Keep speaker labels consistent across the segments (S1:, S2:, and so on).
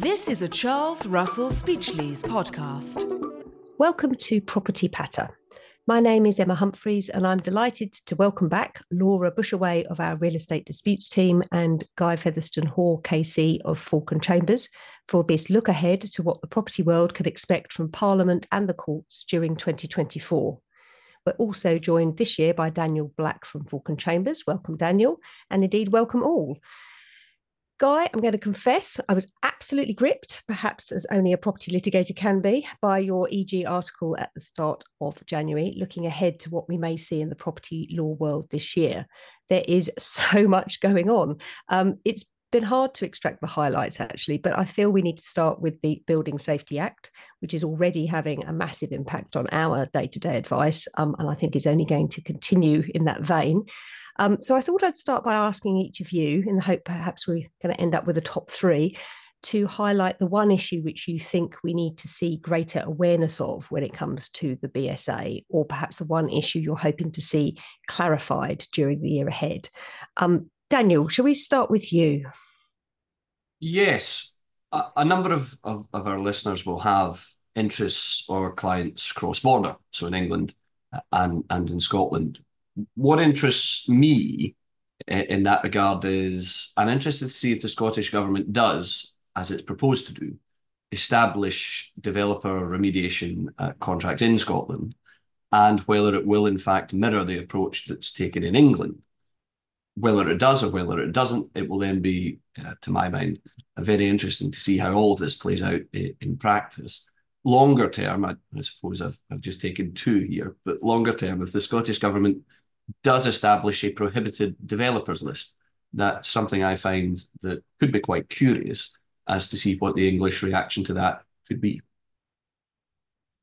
S1: This is a Charles Russell Speechlys podcast.
S2: Welcome to Property Patter. My name is Emma Humphreys, and I'm delighted to welcome back Laura Bushaway of our real estate disputes team and Guy Fetherstonhaugh KC of Falcon Chambers for this look ahead to what the property world can expect from Parliament and the courts during 2024. We're also joined this year by Daniel Black from Falcon Chambers. Welcome, Daniel, and indeed, welcome all. Guy, I'm going to confess, I was absolutely gripped, perhaps as only a property litigator can be, by your EG article at the start of January, looking ahead to what we may see in the property law world this year. There is so much going on. Um, it's been hard to extract the highlights actually, but I feel we need to start with the Building Safety Act, which is already having a massive impact on our day to day advice, um, and I think is only going to continue in that vein. Um, so I thought I'd start by asking each of you, in the hope perhaps we're going to end up with a top three, to highlight the one issue which you think we need to see greater awareness of when it comes to the BSA, or perhaps the one issue you're hoping to see clarified during the year ahead. Um, Daniel, shall we start with you?
S3: Yes. A, a number of, of, of our listeners will have interests or clients cross border, so in England uh, and, and in Scotland what interests me in that regard is I'm interested to see if the Scottish Government does, as it's proposed to do, establish developer remediation uh, contracts in Scotland and whether it will in fact mirror the approach that's taken in England. Whether it does or whether it doesn't, it will then be, uh, to my mind, very interesting to see how all of this plays out in, in practice. Longer term, I, I suppose I've, I've just taken two here, but longer term, if the Scottish Government does establish a prohibited developers list. That's something I find that could be quite curious as to see what the English reaction to that could be.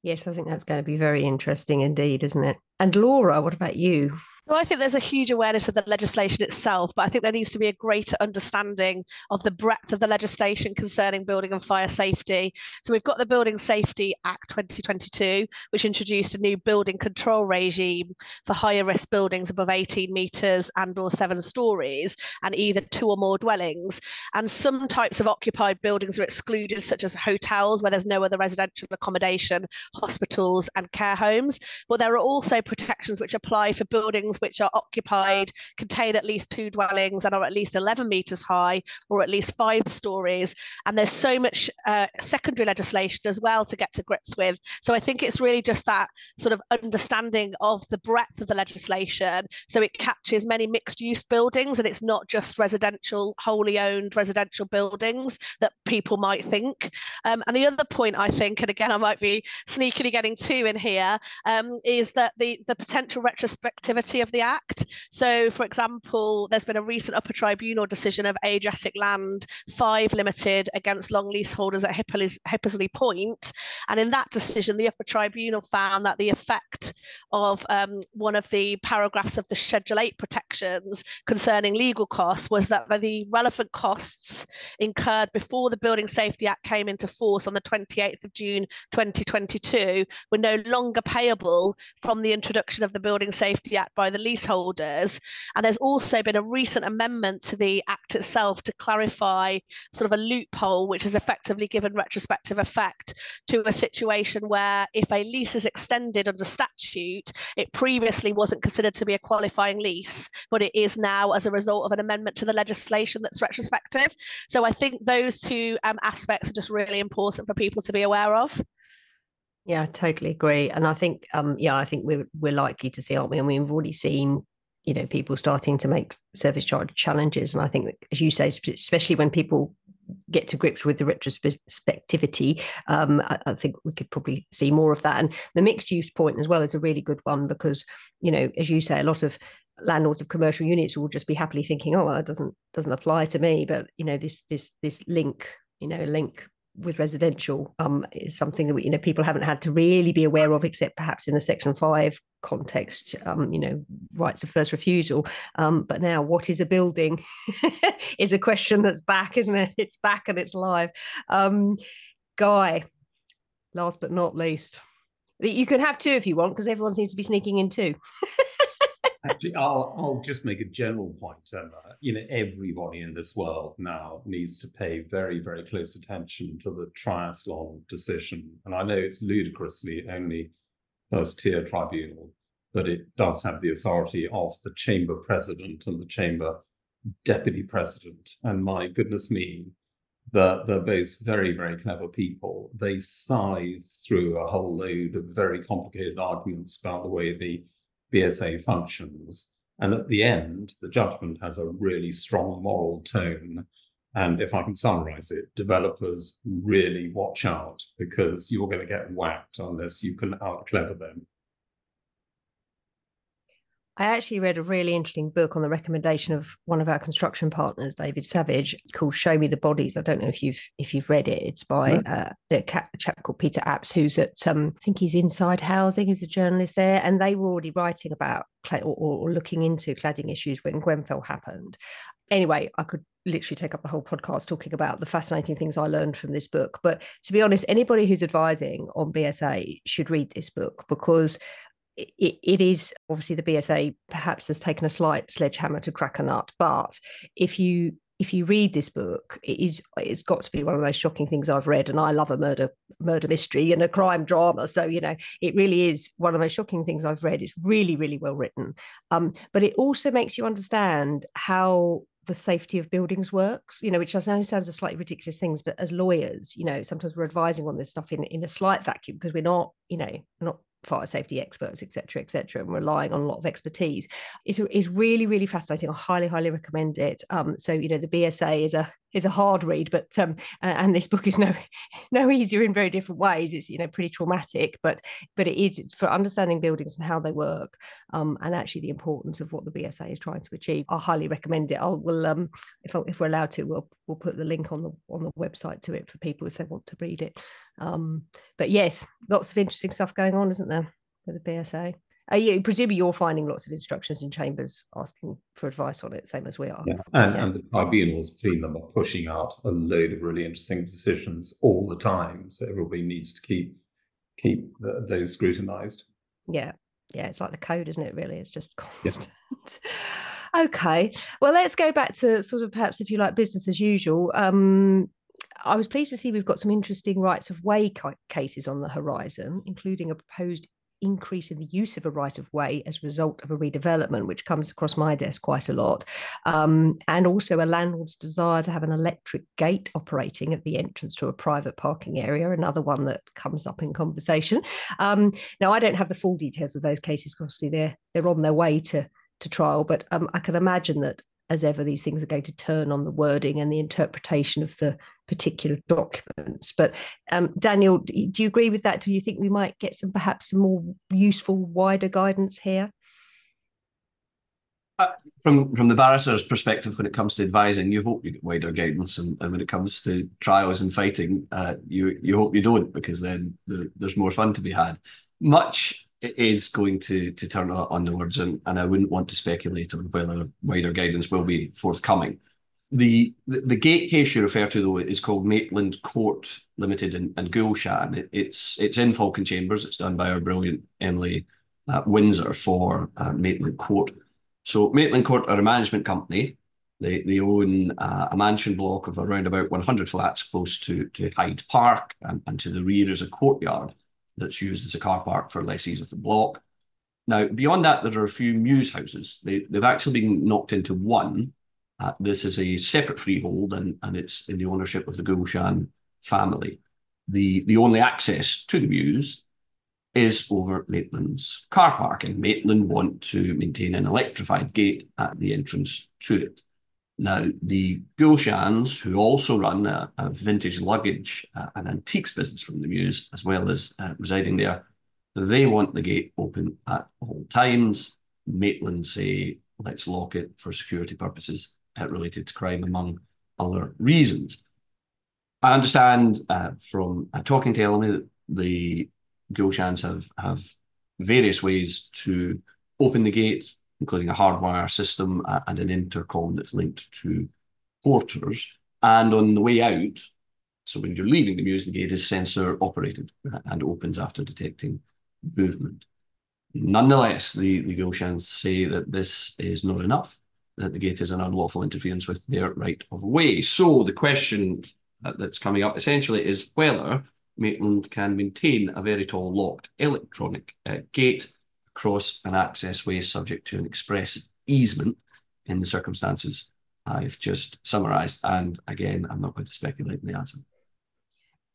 S2: Yes, I think that's going to be very interesting indeed, isn't it? And Laura, what about you?
S4: Well, I think there's a huge awareness of the legislation itself, but I think there needs to be a greater understanding of the breadth of the legislation concerning building and fire safety. So we've got the Building Safety Act 2022, which introduced a new building control regime for higher risk buildings above 18 metres and or seven stories and either two or more dwellings. And some types of occupied buildings are excluded, such as hotels where there's no other residential accommodation, hospitals and care homes. But there are also protections which apply for buildings which are occupied contain at least two dwellings and are at least 11 metres high or at least five stories. And there's so much uh, secondary legislation as well to get to grips with. So I think it's really just that sort of understanding of the breadth of the legislation. So it captures many mixed use buildings and it's not just residential, wholly owned residential buildings that people might think. Um, and the other point I think, and again, I might be sneakily getting two in here, um, is that the, the potential retrospectivity of of the Act. So, for example, there's been a recent upper tribunal decision of Adriatic Land 5 Limited against long leaseholders at Hippersley Point. And in that decision, the upper tribunal found that the effect of um, one of the paragraphs of the Schedule 8 protections concerning legal costs was that the relevant costs incurred before the Building Safety Act came into force on the 28th of June 2022 were no longer payable from the introduction of the Building Safety Act by the the leaseholders. And there's also been a recent amendment to the Act itself to clarify sort of a loophole, which has effectively given retrospective effect to a situation where if a lease is extended under statute, it previously wasn't considered to be a qualifying lease, but it is now as a result of an amendment to the legislation that's retrospective. So I think those two um, aspects are just really important for people to be aware of.
S2: Yeah, I totally agree. And I think, um, yeah, I think we're we're likely to see, aren't we? Mean, we've already seen, you know, people starting to make service charge challenges. And I think, that, as you say, especially when people get to grips with the retrospectivity, um, I, I, think we could probably see more of that. And the mixed use point as well is a really good one because, you know, as you say, a lot of landlords of commercial units will just be happily thinking, oh, well, that doesn't doesn't apply to me. But you know, this this this link, you know, link with residential um, is something that we, you know people haven't had to really be aware of, except perhaps in a Section Five context. Um, you know, rights of first refusal. Um, but now, what is a building? is a question that's back, isn't it? It's back and it's live. Um, Guy, last but not least, you can have two if you want, because everyone seems to be sneaking in two.
S5: Actually, I'll I'll just make a general point, Emma. You know, everybody in this world now needs to pay very, very close attention to the triathlon decision. And I know it's ludicrously only first tier tribunal, but it does have the authority of the chamber president and the chamber deputy president. And my goodness me, they're, they're both very, very clever people. They size through a whole load of very complicated arguments about the way the BSA functions. And at the end, the judgment has a really strong moral tone. And if I can summarize it, developers really watch out because you're going to get whacked unless you can out clever them.
S2: I actually read a really interesting book on the recommendation of one of our construction partners, David Savage, called "Show Me the Bodies." I don't know if you've if you've read it. It's by uh, a chap called Peter Apps, who's at um, I think he's Inside Housing, who's a journalist there, and they were already writing about or, or looking into cladding issues when Grenfell happened. Anyway, I could literally take up the whole podcast talking about the fascinating things I learned from this book. But to be honest, anybody who's advising on BSA should read this book because it, it is obviously the BSA perhaps has taken a slight sledgehammer to crack a nut, but if you if you read this book, it is it's got to be one of the most shocking things I've read. And I love a murder murder mystery and a crime drama, so you know it really is one of the most shocking things I've read. It's really really well written, um, but it also makes you understand how the safety of buildings works, you know, which I know sounds a slightly ridiculous things, but as lawyers, you know, sometimes we're advising on this stuff in, in a slight vacuum because we're not, you know, not fire safety experts, etc., etc., and relying on a lot of expertise. It's, it's really, really fascinating. I highly, highly recommend it. Um, so you know, the BSA is a is a hard read, but um, and this book is no no easier in very different ways. It's you know pretty traumatic, but but it is for understanding buildings and how they work, um, and actually the importance of what the BSA is trying to achieve. I highly recommend it. I'll will um if if we're allowed to, we'll we'll put the link on the on the website to it for people if they want to read it. Um, but yes, lots of interesting stuff going on, isn't there, with the BSA? Uh, you, presumably you're finding lots of instructions in chambers asking for advice on it, same as we are.
S5: Yeah, and, yeah. and the tribunals between them are pushing out a load of really interesting decisions all the time. So everybody needs to keep keep the, those scrutinized.
S2: Yeah, yeah, it's like the code, isn't it? Really, it's just constant. Yeah. okay, well, let's go back to sort of perhaps, if you like, business as usual. Um, I was pleased to see we've got some interesting rights of way cases on the horizon, including a proposed increase in the use of a right of way as a result of a redevelopment, which comes across my desk quite a lot, um, and also a landlord's desire to have an electric gate operating at the entrance to a private parking area, another one that comes up in conversation. Um, now, I don't have the full details of those cases, obviously they're they're on their way to to trial, but um, I can imagine that as ever, these things are going to turn on the wording and the interpretation of the particular documents. But um, Daniel, do you agree with that? Do you think we might get some perhaps some more useful, wider guidance here?
S3: Uh, from from the barrister's perspective, when it comes to advising, you hope you get wider guidance, and, and when it comes to trials and fighting, uh, you you hope you don't, because then the, there's more fun to be had. Much it is going to to turn on the words, and, and I wouldn't want to speculate on whether wider guidance will be forthcoming. The, the, the gate case you refer to though is called Maitland Court Limited and, and Gulshan. It, it's it's in Falcon Chambers. It's done by our brilliant Emily uh, Windsor for uh, Maitland Court. So Maitland Court are a management company. They they own uh, a mansion block of around about 100 flats close to to Hyde Park, and, and to the rear is a courtyard that's used as a car park for lessees of the block. Now, beyond that, there are a few Mews houses. They, they've actually been knocked into one. Uh, this is a separate freehold and, and it's in the ownership of the Gulshan family. The, the only access to the Mews is over Maitland's car park, and Maitland want to maintain an electrified gate at the entrance to it. Now, the Gulshans, who also run a, a vintage luggage uh, and antiques business from the Mews, as well as uh, residing there, they want the gate open at all times. Maitland say, let's lock it for security purposes uh, related to crime, among other reasons. I understand uh, from uh, talking to Emily that the Gulshans have, have various ways to open the gate including a hardwire system and an intercom that's linked to porters. And on the way out, so when you're leaving the the gate is sensor operated and opens after detecting movement. Nonetheless, the, the Gulshans say that this is not enough, that the gate is an unlawful interference with their right of way. So the question that's coming up essentially is whether Maitland can maintain a very tall locked electronic uh, gate across an access way subject to an express easement in the circumstances I've just summarised. And again, I'm not going to speculate in the answer.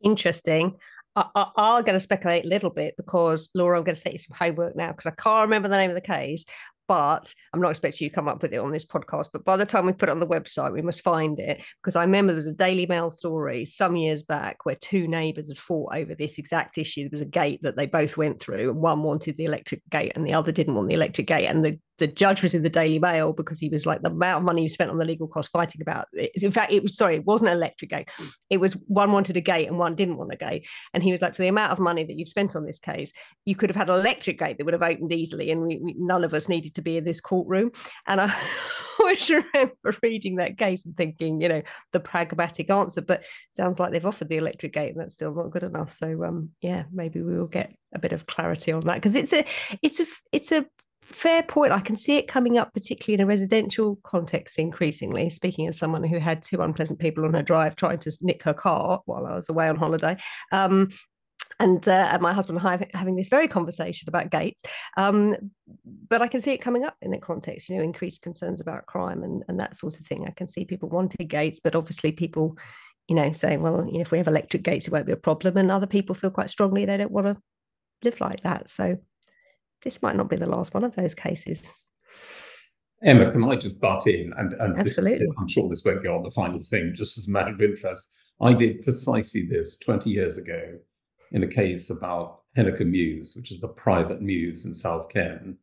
S2: Interesting. I, am going to speculate a little bit because Laura, I'm going to set you some homework now because I can't remember the name of the case but I'm not expecting you to come up with it on this podcast. But by the time we put it on the website, we must find it because I remember there was a Daily Mail story some years back where two neighbours had fought over this exact issue. There was a gate that they both went through, and one wanted the electric gate and the other didn't want the electric gate. And the the judge was in the Daily Mail because he was like the amount of money you spent on the legal cost fighting about it. In fact, it was sorry, it wasn't an electric gate. It was one wanted a gate and one didn't want a gate. And he was like, for the amount of money that you've spent on this case, you could have had an electric gate that would have opened easily, and we, we, none of us needed to be in this courtroom. And I always remember reading that case and thinking, you know, the pragmatic answer. But sounds like they've offered the electric gate, and that's still not good enough. So um, yeah, maybe we will get a bit of clarity on that because it's a it's a it's a fair point. I can see it coming up, particularly in a residential context, increasingly. Speaking as someone who had two unpleasant people on her drive trying to nick her car while I was away on holiday. Um, and, uh, and my husband and I having this very conversation about gates. Um, but I can see it coming up in the context, you know, increased concerns about crime and, and that sort of thing. I can see people wanting gates, but obviously people, you know, saying, well, you know, if we have electric gates, it won't be a problem. And other people feel quite strongly they don't want to live like that. So this might not be the last one of those cases.
S5: Emma, can I just butt in? And, and
S2: Absolutely.
S5: This, I'm sure this won't go on the final thing, just as a matter of interest. I did precisely this 20 years ago in a case about Henniker Mews, which is the private mews in South Ken.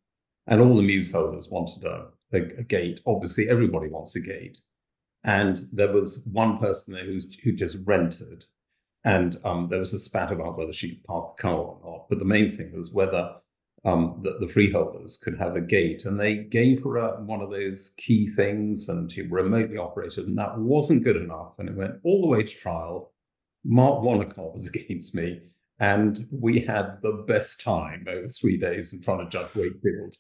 S5: And all the mews holders wanted a, a, a gate. Obviously, everybody wants a gate. And there was one person there who's, who just rented. And um, there was a spat about whether she could park the car or not. But the main thing was whether um, that the freeholders could have a gate. And they gave her one of those key things and she remotely operated, and that wasn't good enough. And it went all the way to trial. Mark Wonnacott was against me. And we had the best time over three days in front of Judge Wakefield.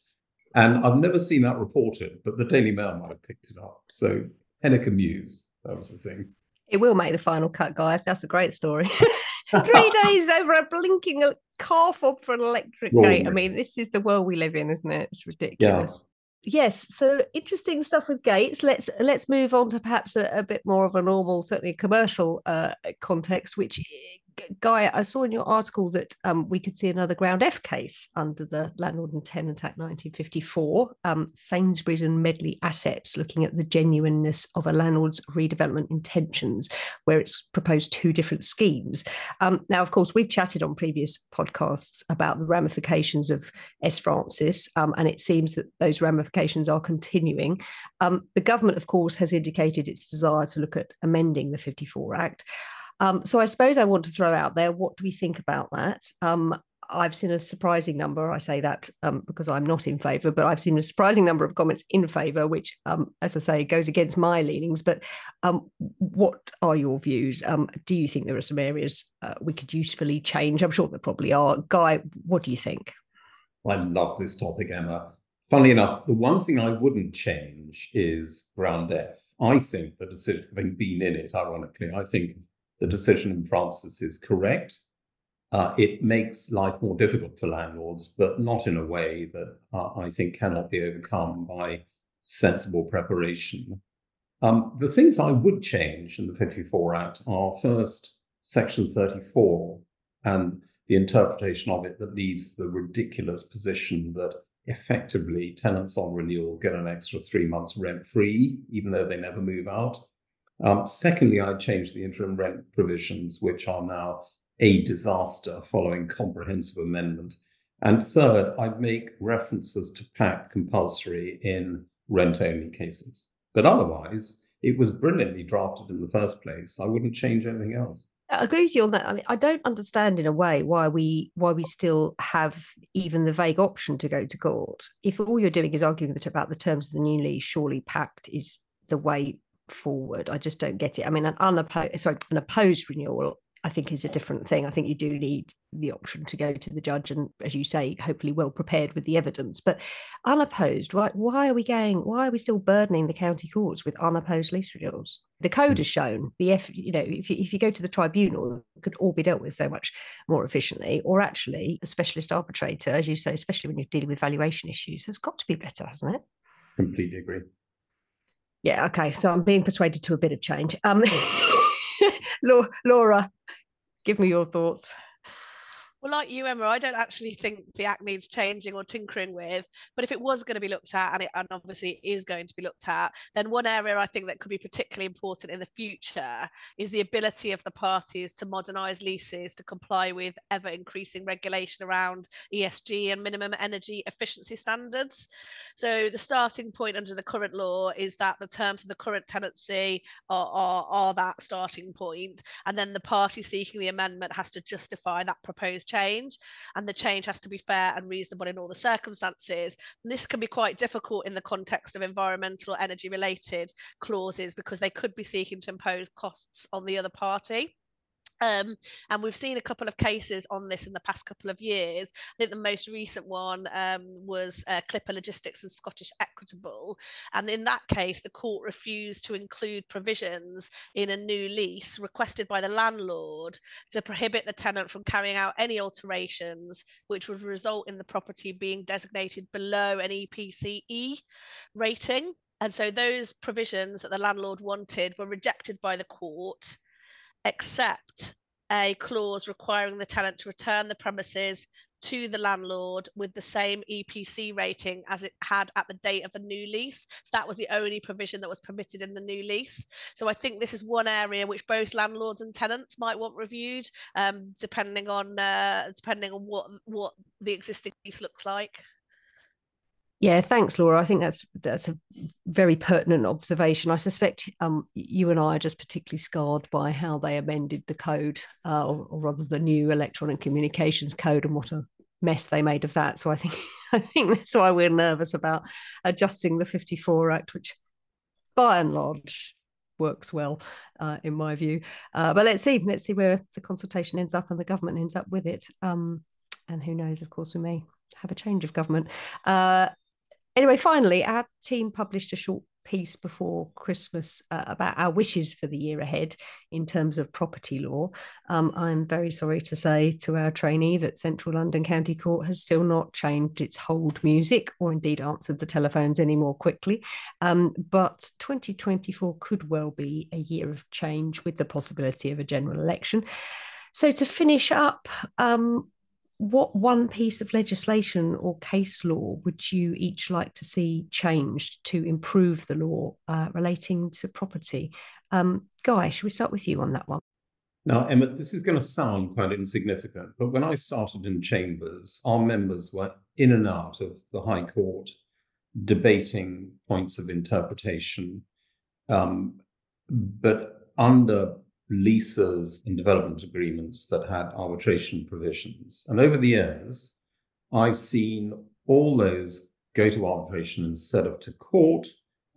S5: And I've never seen that reported, but the Daily Mail might have picked it up. So Henniker Mews, that was the thing.
S2: It will make the final cut, guys. That's a great story. Three days over a blinking car fob for an electric gate. I mean, this is the world we live in, isn't it? It's ridiculous. Yeah. Yes, so interesting stuff with gates. Let's let's move on to perhaps a, a bit more of a normal, certainly commercial uh, context, which Guy, I saw in your article that um, we could see another Ground F case under the Landlord and Tenant Act 1954, um, Sainsbury's and Medley Assets, looking at the genuineness of a landlord's redevelopment intentions, where it's proposed two different schemes. Um, now, of course, we've chatted on previous podcasts about the ramifications of S. Franses, um, and it seems that those ramifications are continuing. Um, the government, of course, has indicated its desire to look at amending the 54 Act. Um, so I suppose I want to throw out there what do we think about that? Um, I've seen a surprising number. I say that um, because I'm not in favour, but I've seen a surprising number of comments in favour, which, um, as I say, goes against my leanings. But um, what are your views? Um, do you think there are some areas uh, we could usefully change? I'm sure there probably are. Guy, what do you think?
S5: I love this topic, Emma. Funnily enough, the one thing I wouldn't change is Ground F. I think decision, having been in it, ironically, I think the decision in Franses is correct. Uh, it makes life more difficult for landlords, but not in a way that uh, I think cannot be overcome by sensible preparation. Um, the things I would change in the 54 Act are first, Section 34 and the interpretation of it that leads to the ridiculous position that effectively tenants on renewal get an extra three months rent free, even though they never move out. Um, secondly, I changed the interim rent provisions, which are now a disaster following comprehensive amendment. And third, I'd make references to PACT compulsory in rent only cases. But otherwise, it was brilliantly drafted in the first place. I wouldn't change anything else.
S2: I agree with you on that. I mean, I don't understand in a way why we why we still have even the vague option to go to court. If all you're doing is arguing about the terms of the new lease, surely PACT is the way forward. I just don't get it. I mean, an unopposed, sorry, an opposed renewal I think is a different thing. I think you do need the option to go to the judge and, as you say, hopefully well prepared with the evidence. But unopposed, why, why are we going? Why are we still burdening the county courts with unopposed lease renewals? The code hmm. has shown the F. You know, if you, if you go to the tribunal, it could all be dealt with so much more efficiently. Or actually, a specialist arbitrator, as you say, especially when you're dealing with valuation issues, has got to be better, hasn't it?
S5: Completely agree.
S2: Yeah. Okay. So I'm being persuaded to a bit of change. Um, Laura, give me your thoughts.
S4: Well, like you, Emma, I don't actually think the Act needs changing or tinkering with. But if it was going to be looked at, and it and obviously is going to be looked at, then one area I think that could be particularly important in the future is the ability of the parties to modernise leases to comply with ever increasing regulation around ESG and minimum energy efficiency standards. So the starting point under the current law is that the terms of the current tenancy are, are, are that starting point, and then the party seeking the amendment has to justify that proposed change and the change has to be fair and reasonable in all the circumstances and this can be quite difficult in the context of environmental energy related clauses because they could be seeking to impose costs on the other party um, and we've seen a couple of cases on this in the past couple of years. I think the most recent one um, was uh, Clipper Logistics and Scottish Equitable. And in that case, the court refused to include provisions in a new lease requested by the landlord to prohibit the tenant from carrying out any alterations which would result in the property being designated below an EPCE rating. And so those provisions that the landlord wanted were rejected by the court except a clause requiring the tenant to return the premises to the landlord with the same EPC rating as it had at the date of the new lease. So that was the only provision that was permitted in the new lease. So I think this is one area which both landlords and tenants might want reviewed, um, depending on uh, depending on what what the existing lease looks like.
S2: Yeah, thanks, Laura. I think that's that's a very pertinent observation. I suspect um, you and I are just particularly scarred by how they amended the code, uh, or, or, rather the new electronic communications code, and what a mess they made of that. So I think I think that's why we're nervous about adjusting the 54 Act, which by and large works well, uh, in my view. Uh, but let's see, let's see where the consultation ends up and the government ends up with it. Um, and who knows? Of course, we may have a change of government. Uh, Anyway, finally, our team published a short piece before Christmas uh, about our wishes for the year ahead in terms of property law. Um, I'm very sorry to say to our trainee that Central London County Court has still not changed its hold music or indeed answered the telephones any more quickly. Um, but 2024 could well be a year of change with the possibility of a general election. So, to finish up, um, what one piece of legislation or case law would you each like to see changed to improve the law uh, relating to property? Um, Guy, should we start with you on that one?
S5: Now, Emma, this is going to sound quite insignificant, but when I started in chambers, our members were in and out of the High Court debating points of interpretation. Um, but under leases and development agreements that had arbitration provisions. And over the years, I've seen all those go to arbitration instead of to court.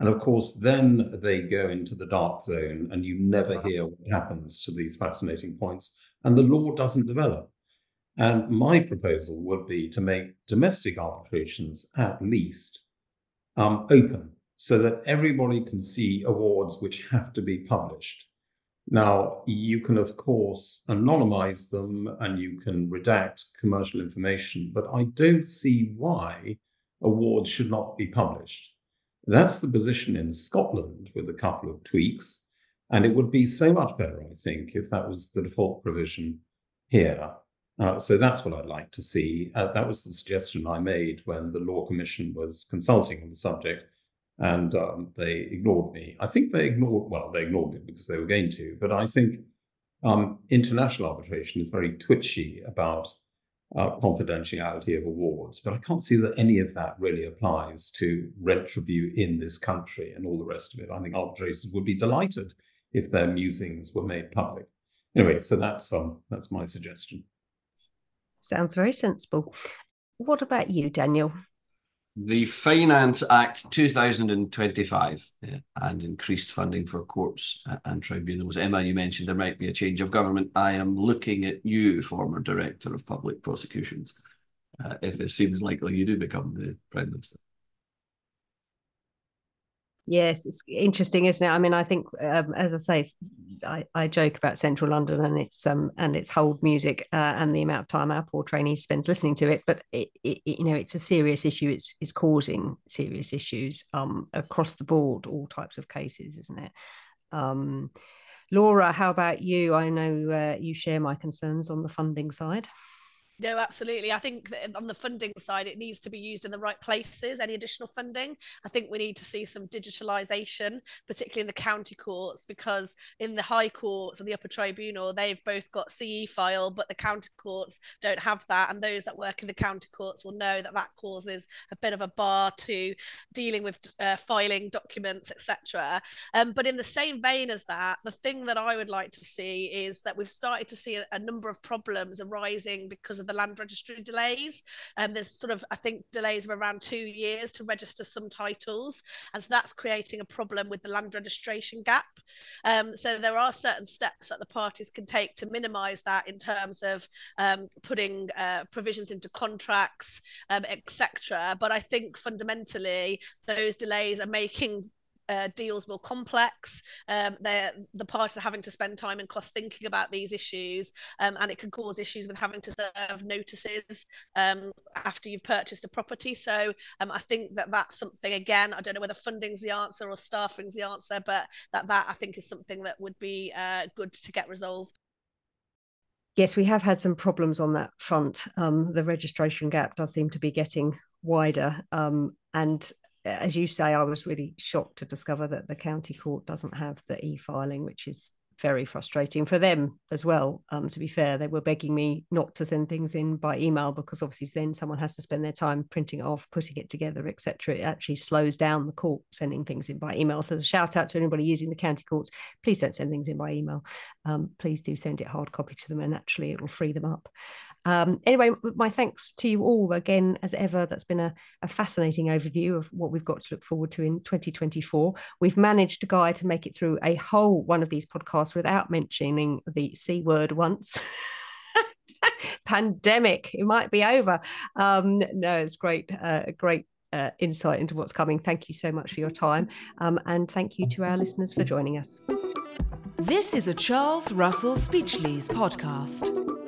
S5: And of course, then they go into the dark zone, and you never hear what happens to these fascinating points. And the law doesn't develop. And my proposal would be to make domestic arbitrations at least um, open so that everybody can see awards which have to be published. Now, you can, of course, anonymize them and you can redact commercial information, but I don't see why awards should not be published. That's the position in Scotland with a couple of tweaks. And it would be so much better, I think, if that was the default provision here. Uh, so that's what I'd like to see. Uh, that was the suggestion I made when the Law Commission was consulting on the subject and um, they ignored me. I think they ignored, well, they ignored me because they were going to, but I think um, international arbitration is very twitchy about uh, confidentiality of awards, but I can't see that any of that really applies to rent review in this country and all the rest of it. I think arbitrators would be delighted if their musings were made public. Anyway, so that's um, that's my suggestion.
S2: Sounds very sensible. What about you, Daniel?
S3: The Finance Act 2025 yeah, and increased funding for courts and tribunals. Emma, you mentioned there might be a change of government. I am looking at you, former Director of Public Prosecutions, uh, if it seems likely you do become the Prime Minister.
S2: Yes, it's interesting, isn't it? I mean, I think, um, as I say, I, I, joke about Central London and its um and its hold music uh, and the amount of time our poor trainee spends listening to it. But it, it, you know, it's a serious issue. It's it's causing serious issues um across the board, all types of cases, isn't it? Um, Laura, how about you? I know uh, you share my concerns on the funding side.
S4: No, absolutely. I think on the funding side, it needs to be used in the right places. Any additional funding, I think we need to see some digitalisation, particularly in the county courts, because in the high courts and the upper tribunal, they've both got CE-File, but the county courts don't have that. And those that work in the county courts will know that that causes a bit of a bar to dealing with uh, filing documents, etc. Um, but in the same vein as that, the thing that I would like to see is that we've started to see a, a number of problems arising because of the land registry delays. Um, there's sort of, I think, delays of around two years to register some titles. And so that's creating a problem with the land registration gap. Um, so there are certain steps that the parties can take to minimise that in terms of um, putting uh, provisions into contracts, um, etc. But I think fundamentally those delays are making uh, deals more complex. Um, the parties are having to spend time and cost thinking about these issues, um, and it can cause issues with having to serve notices um, after you've purchased a property. So um, I think that that's something again. I don't know whether funding's the answer or staffing's the answer, but that that I think is something that would be uh, good to get resolved.
S2: Yes, we have had some problems on that front. Um, the registration gap does seem to be getting wider, um, and as you say, I was really shocked to discover that the county court doesn't have the e-filing, which is very frustrating for them as well. Um, to be fair, they were begging me not to send things in by email because obviously then someone has to spend their time printing it off, putting it together, etc. It actually slows down the court sending things in by email. So, shout out to anybody using the county courts: please don't send things in by email. Um, please do send it hard copy to them, and actually it will free them up. Um, anyway, my thanks to you all again, as ever. That's been a, a, fascinating overview of what we've got to look forward to in 2024. We've managed, Guy, to make it through a whole one of these podcasts without mentioning the C word once. Pandemic, it might be over. Um, no, it's great, uh, great uh, insight into what's coming. Thank you so much for your time. Um, and thank you to our listeners for joining us.
S1: This is a Charles Russell Speechlys podcast.